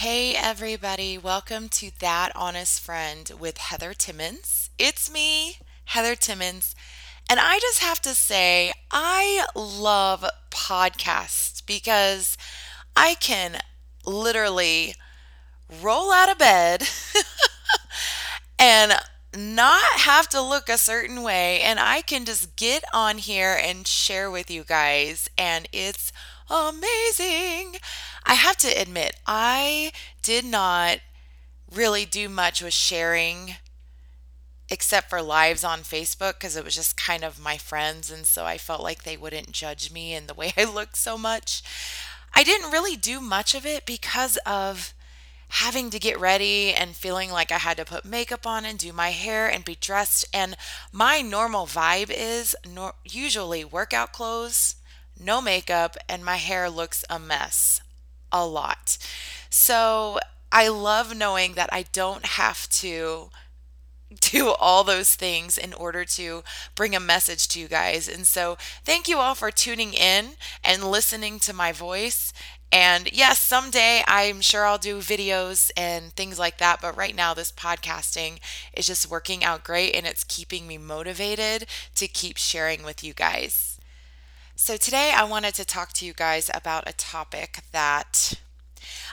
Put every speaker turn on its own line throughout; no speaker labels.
Hey, everybody, welcome to That Honest Friend with Heather Timmons. It's me, Heather Timmons, and I just have to say, I love podcasts because I can literally roll out of bed and not have to look a certain way, and I can just get on here and share with you guys, and it's amazing. I have to admit, I did not really do much with sharing except for lives on Facebook because it was just kind of my friends. And so I felt like they wouldn't judge me in the way I looked so much. I didn't really do much of it because of having to get ready and feeling like I had to put makeup on and do my hair and be dressed. And my normal vibe is nor- usually workout clothes, no makeup, and my hair looks a mess a lot. So I love knowing that I don't have to do all those things in order to bring a message to you guys. And so, thank you all for tuning in and listening to my voice. And yes, someday I'm sure I'll do videos and things like that. But right now, this podcasting is just working out great and it's keeping me motivated to keep sharing with you guys. So, today I wanted to talk to you guys about a topic that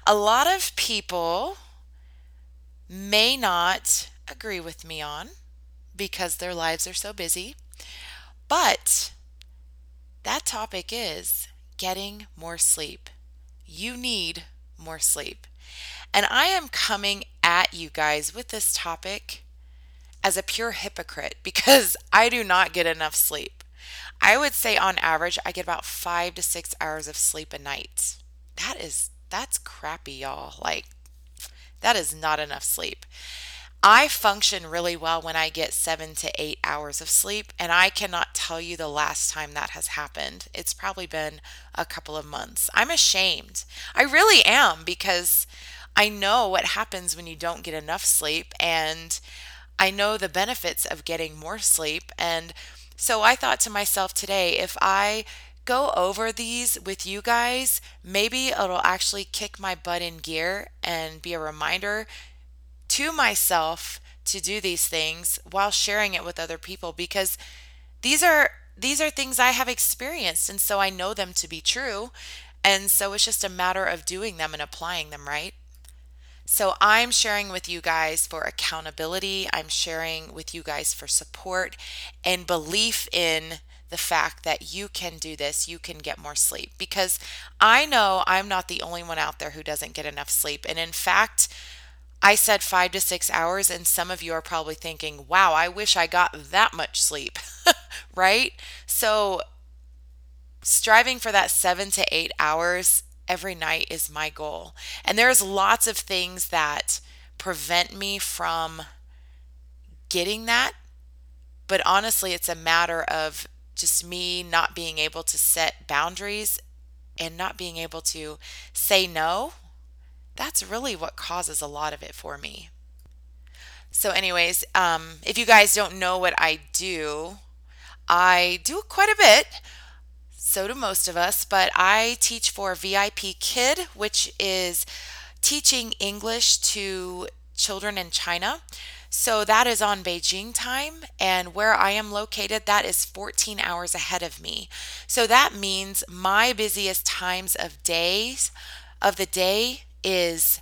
a lot of people may not agree with me on because their lives are so busy. But that topic is getting more sleep. You need more sleep. And I am coming at you guys with this topic as a pure hypocrite because I do not get enough sleep. I would say on average, I get about five to six hours of sleep a night. That is, that's crappy, y'all. Like, that is not enough sleep. I function really well when I get seven to eight hours of sleep, and I cannot tell you the last time that has happened. It's probably been a couple of months. I'm ashamed. I really am because I know what happens when you don't get enough sleep, and I know the benefits of getting more sleep. And so I thought to myself today, if I go over these with you guys, maybe it'll actually kick my butt in gear and be a reminder to myself to do these things while sharing it with other people because these are these are things I have experienced and so I know them to be true and so it's just a matter of doing them and applying them, right? So I'm sharing with you guys for accountability. I'm sharing with you guys for support and belief in the fact that you can do this, you can get more sleep. Because I know I'm not the only one out there who doesn't get enough sleep. And in fact, I said five to six hours, and some of you are probably thinking, wow, I wish I got that much sleep, right? So, striving for that seven to eight hours every night is my goal. And there's lots of things that prevent me from getting that. But honestly, it's a matter of just me not being able to set boundaries and not being able to say no. That's really what causes a lot of it for me. So, anyways, um, if you guys don't know what I do, I do quite a bit so do most of us, but I teach for VIP Kid, which is teaching English to children in China. So that is on Beijing time, and where I am located, that is 14 hours ahead of me. So that means my busiest times of days of the day is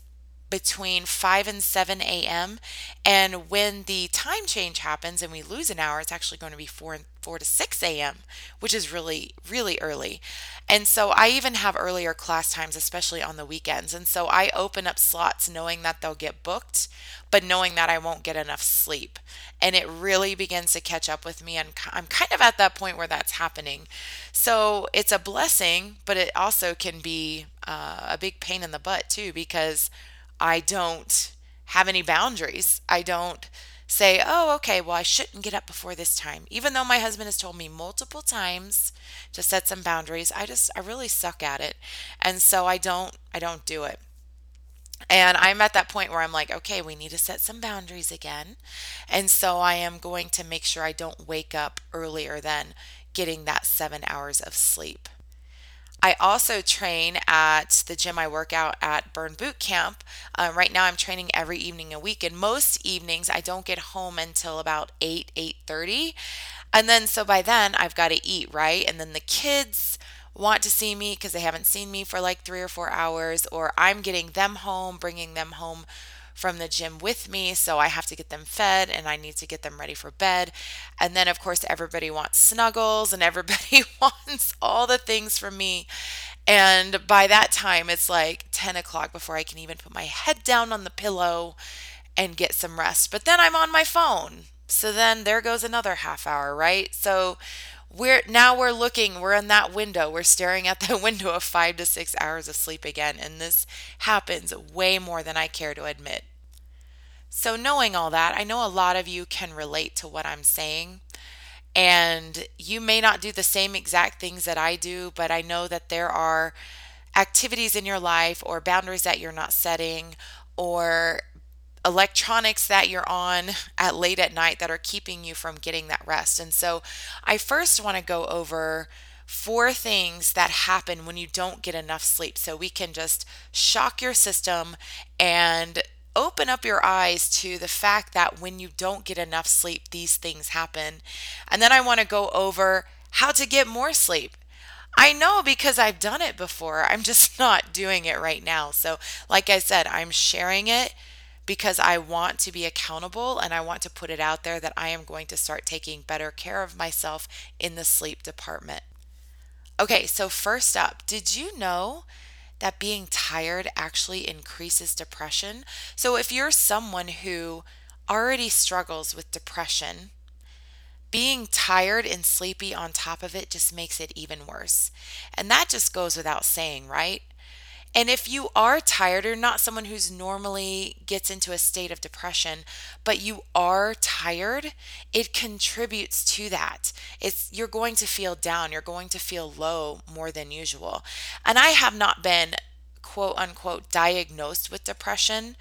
between 5 and 7 a.m. And when the time change happens and we lose an hour, it's actually going to be 4 4 to 6 a.m., which is really, really early. And so I even have earlier class times, especially on the weekends. And so I open up slots knowing that they'll get booked, but knowing that I won't get enough sleep. And it really begins to catch up with me. And I'm kind of at that point where that's happening. So it's a blessing, but it also can be uh, a big pain in the butt too, because I don't have any boundaries. I don't say, oh, okay, well, I shouldn't get up before this time. Even though my husband has told me multiple times to set some boundaries, I just, I really suck at it. And so I don't, I don't do it. And I'm at that point where I'm like, okay, we need to set some boundaries again. And so I am going to make sure I don't wake up earlier than getting that seven hours of sleep. I also train at the gym I work out at Burn Boot Camp. Um, right now, I'm training every evening a week, and most evenings I don't get home until about eight, eight thirty, and then so by then I've got to eat right, and then the kids want to see me because they haven't seen me for like three or four hours, or I'm getting them home, bringing them home from the gym with me. So I have to get them fed and I need to get them ready for bed. And then, of course, everybody wants snuggles and everybody wants all the things from me. And by that time, it's like 10 o'clock before I can even put my head down on the pillow and get some rest. But then I'm on my phone. So then there goes another half hour, right? So we're now we're looking we're in that window. We're staring at the window of five to six hours of sleep again and this happens way more than i care to admit. So knowing all that i know a lot of you can relate to what i'm saying and you may not do the same exact things that i do but i know that there are activities in your life or boundaries that you're not setting or electronics that you're on at late at night that are keeping you from getting that rest. And so I first want to go over four things that happen when you don't get enough sleep so we can just shock your system and open up your eyes to the fact that when you don't get enough sleep these things happen. And then I want to go over how to get more sleep. I know because I've done it before. I'm just not doing it right now. So, like I said, I'm sharing it because I want to be accountable and I want to put it out there that I am going to start taking better care of myself in the sleep department. Okay, so first up, did you know that being tired actually increases depression? So if you're someone who already struggles with depression, being tired and sleepy on top of it just makes it even worse. And that just goes without saying, right? And if you are tired or not someone who's normally gets into a state of depression, but you are tired, it contributes to that. It's you're going to feel down, you're going to feel low more than usual. And I have not been quote unquote diagnosed with depression,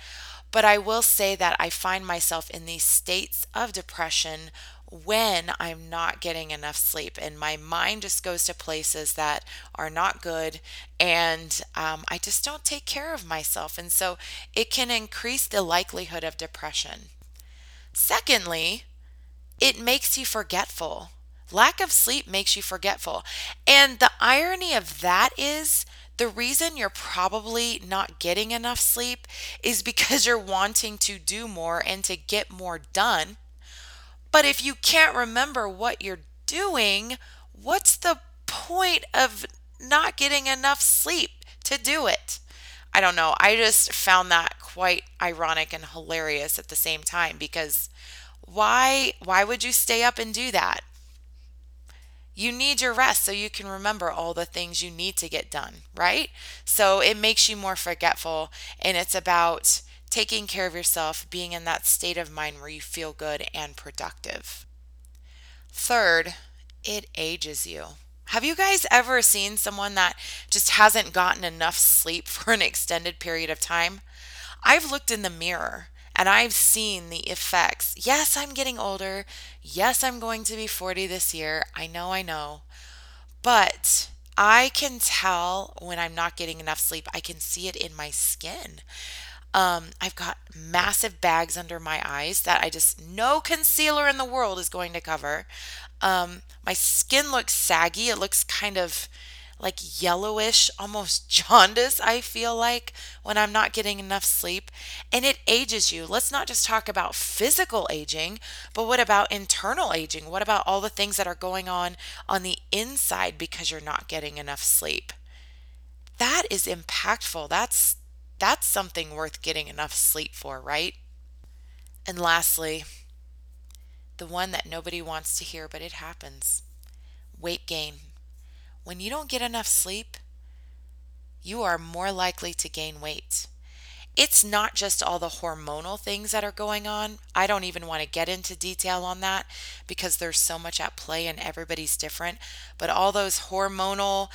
but I will say that I find myself in these states of depression when I'm not getting enough sleep and my mind just goes to places that are not good and um, I just don't take care of myself. And so it can increase the likelihood of depression. Secondly, it makes you forgetful. Lack of sleep makes you forgetful. And the irony of that is the reason you're probably not getting enough sleep is because you're wanting to do more and to get more done but if you can't remember what you're doing, what's the point of not getting enough sleep to do it? I don't know. I just found that quite ironic and hilarious at the same time because why why would you stay up and do that? You need your rest so you can remember all the things you need to get done, right? So it makes you more forgetful and it's about taking care of yourself, being in that state of mind where you feel good and productive. Third, it ages you. Have you guys ever seen someone that just hasn't gotten enough sleep for an extended period of time? I've looked in the mirror and I've seen the effects. Yes, I'm getting older. Yes, I'm going to be 40 this year. I know, I know. But I can tell when I'm not getting enough sleep. I can see it in my skin. Um, I've got massive bags under my eyes that I just, no concealer in the world is going to cover. Um, my skin looks saggy. It looks kind of like yellowish, almost jaundice, I feel like, when I'm not getting enough sleep. And it ages you. Let's not just talk about physical aging, but what about internal aging? What about all the things that are going on on the inside because you're not getting enough sleep? That is impactful. That's that's something worth getting enough sleep for, right? And lastly, the one that nobody wants to hear, but it happens weight gain. When you don't get enough sleep, you are more likely to gain weight. It's not just all the hormonal things that are going on. I don't even want to get into detail on that because there's so much at play and everybody's different. But all those hormonal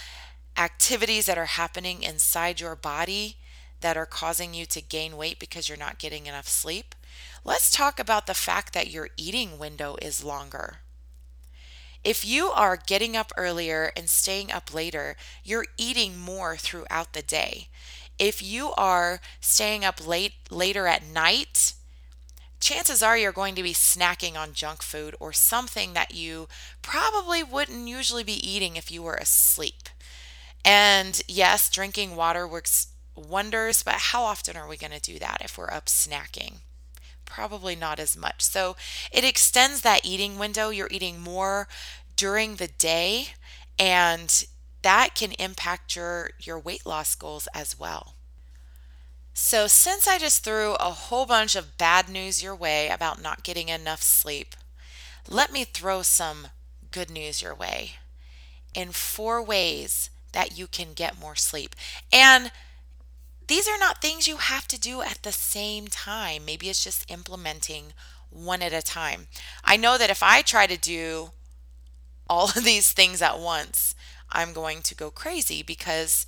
activities that are happening inside your body that are causing you to gain weight because you're not getting enough sleep. Let's talk about the fact that your eating window is longer. If you are getting up earlier and staying up later, you're eating more throughout the day. If you are staying up late later at night, chances are you're going to be snacking on junk food or something that you probably wouldn't usually be eating if you were asleep. And yes, drinking water works wonders, but how often are we going to do that if we're up snacking? Probably not as much. So it extends that eating window. You're eating more during the day, and that can impact your, your weight loss goals as well. So, since I just threw a whole bunch of bad news your way about not getting enough sleep, let me throw some good news your way in four ways that you can get more sleep. And these are not things you have to do at the same time. Maybe it's just implementing one at a time. I know that if I try to do all of these things at once, I'm going to go crazy because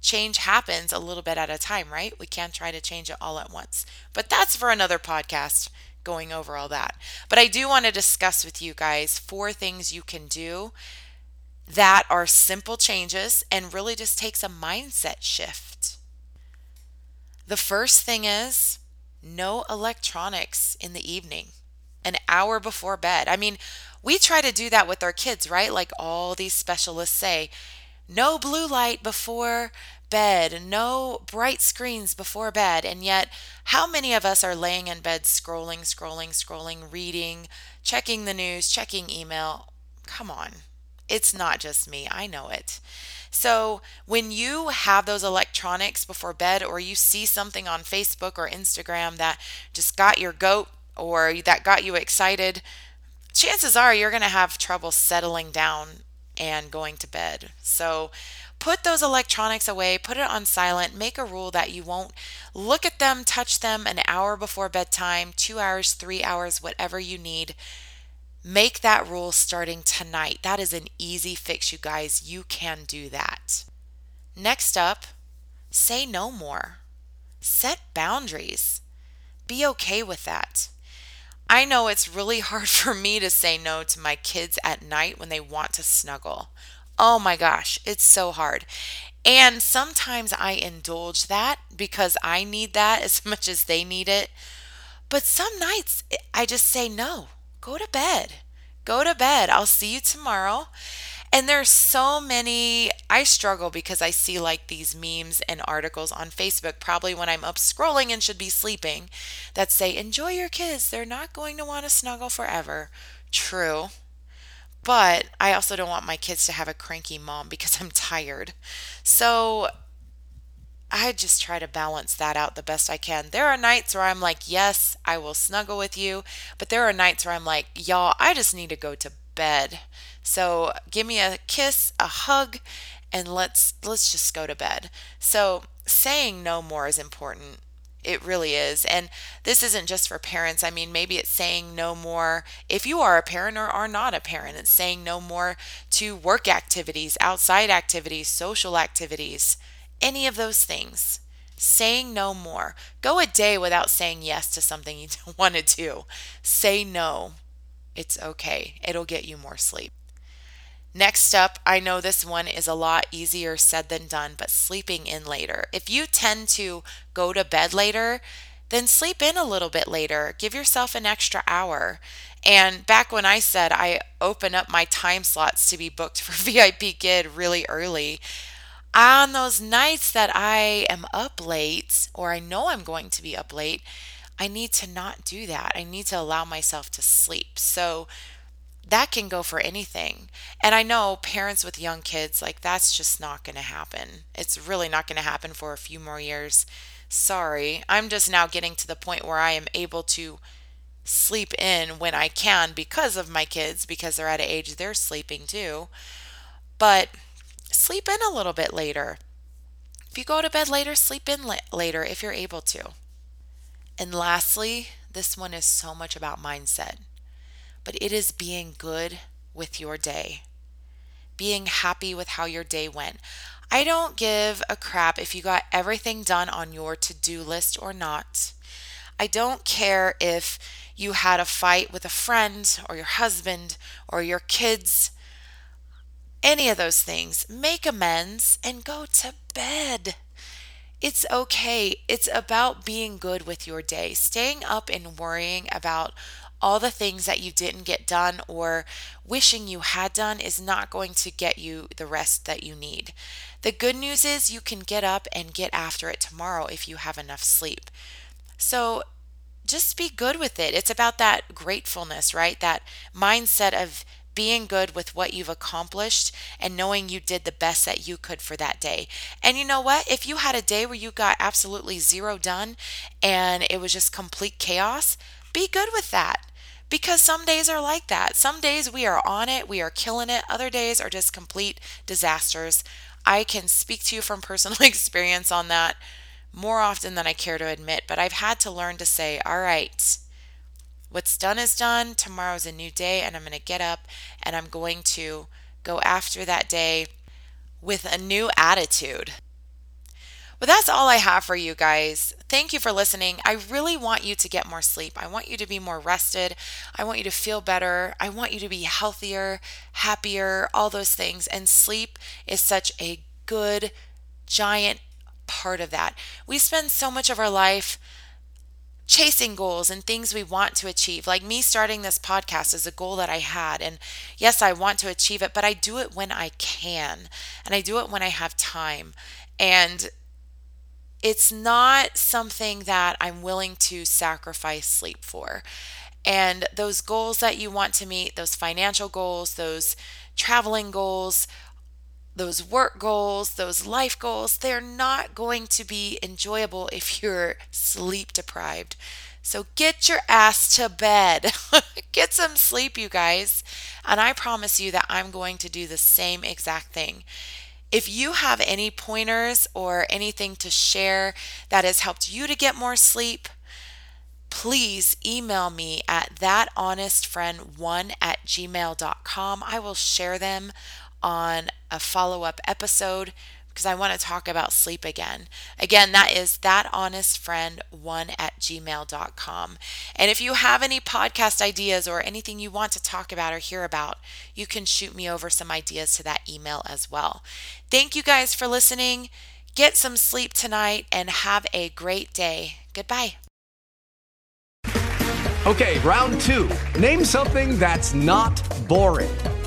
change happens a little bit at a time, right? We can't try to change it all at once. But that's for another podcast going over all that. But I do want to discuss with you guys four things you can do that are simple changes and really just takes a mindset shift. The first thing is no electronics in the evening, an hour before bed. I mean, we try to do that with our kids, right? Like all these specialists say, no blue light before bed, no bright screens before bed. And yet, how many of us are laying in bed scrolling, scrolling, scrolling, reading, checking the news, checking email? Come on. It's not just me. I know it. So, when you have those electronics before bed, or you see something on Facebook or Instagram that just got your goat or that got you excited, chances are you're going to have trouble settling down and going to bed. So, put those electronics away, put it on silent, make a rule that you won't look at them, touch them an hour before bedtime, two hours, three hours, whatever you need. Make that rule starting tonight. That is an easy fix, you guys. You can do that. Next up, say no more. Set boundaries. Be okay with that. I know it's really hard for me to say no to my kids at night when they want to snuggle. Oh my gosh, it's so hard. And sometimes I indulge that because I need that as much as they need it. But some nights I just say no go to bed. Go to bed. I'll see you tomorrow. And there's so many, I struggle because I see like these memes and articles on Facebook, probably when I'm up scrolling and should be sleeping, that say, Enjoy your kids. They're not going to want to snuggle forever. True. But I also don't want my kids to have a cranky mom because I'm tired. So I just try to balance that out the best I can. There are nights where I'm like, yes, I will snuggle with you. But there are nights where I'm like, y'all, I just need to go to bed. So give me a kiss, a hug, and let's let's just go to bed. So saying no more is important. It really is. And this isn't just for parents. I mean, maybe it's saying no more if you are a parent or are not a parent. It's saying no more to work activities, outside activities, social activities any of those things. Saying no more. Go a day without saying yes to something you don't want to do. Say no. It's okay. It'll get you more sleep. Next up, I know this one is a lot easier said than done, but sleeping in later. If you tend to go to bed later, then sleep in a little bit later. Give yourself an extra hour. And back when I said I open up my time slots to be booked for VIP Kid really early, on those nights that I am up late or I know I'm going to be up late, I need to not do that. I need to allow myself to sleep. So that can go for anything. And I know parents with young kids, like that's just not going to happen. It's really not going to happen for a few more years. Sorry. I'm just now getting to the point where I am able to sleep in when I can because of my kids, because they're at an age they're sleeping too. But sleep in a little bit later. If you go to bed later, sleep in la- later if you're able to. And lastly, this one is so much about mindset, but it is being good with your day, being happy with how your day went. I don't give a crap if you got everything done on your to do list or not. I don't care if you had a fight with a friend or your husband or your kids any of those things, make amends and go to bed. It's okay. It's about being good with your day. Staying up and worrying about all the things that you didn't get done or wishing you had done is not going to get you the rest that you need. The good news is you can get up and get after it tomorrow if you have enough sleep. So just be good with it. It's about that gratefulness, right? That mindset of being good with what you've accomplished and knowing you did the best that you could for that day. And you know what? If you had a day where you got absolutely zero done and it was just complete chaos, be good with that. Because some days are like that. Some days we are on it, we are killing it. Other days are just complete disasters. I can speak to you from personal experience on that more often than I care to admit, but I've had to learn to say, all right, What's done is done. Tomorrow's a new day, and I'm going to get up and I'm going to go after that day with a new attitude. But that's all I have for you guys. Thank you for listening. I really want you to get more sleep. I want you to be more rested. I want you to feel better. I want you to be healthier, happier, all those things. And sleep is such a good, giant part of that. We spend so much of our life chasing goals and things we want to achieve. Like me starting this podcast is a goal that I had. And yes, I want to achieve it, but I do it when I can and I do it when I have time. And it's not something that I'm willing to sacrifice sleep for. And those goals that you want to meet, those financial goals, those traveling goals, those work goals, those life goals, they're not going to be enjoyable if you're sleep deprived. So get your ass to bed. get some sleep, you guys. And I promise you that I'm going to do the same exact thing. If you have any pointers or anything to share that has helped you to get more sleep, please email me at thathonestfriend1 at gmail.com. I will share them on a follow up episode because I want to talk about sleep again. Again, that is thathonestfriend1 at gmail.com. And if you have any podcast ideas or anything you want to talk about or hear about, you can shoot me over some ideas to that email as well. Thank you guys for listening. Get some sleep tonight and have a great day. Goodbye.
Okay, round two. Name something that's not boring.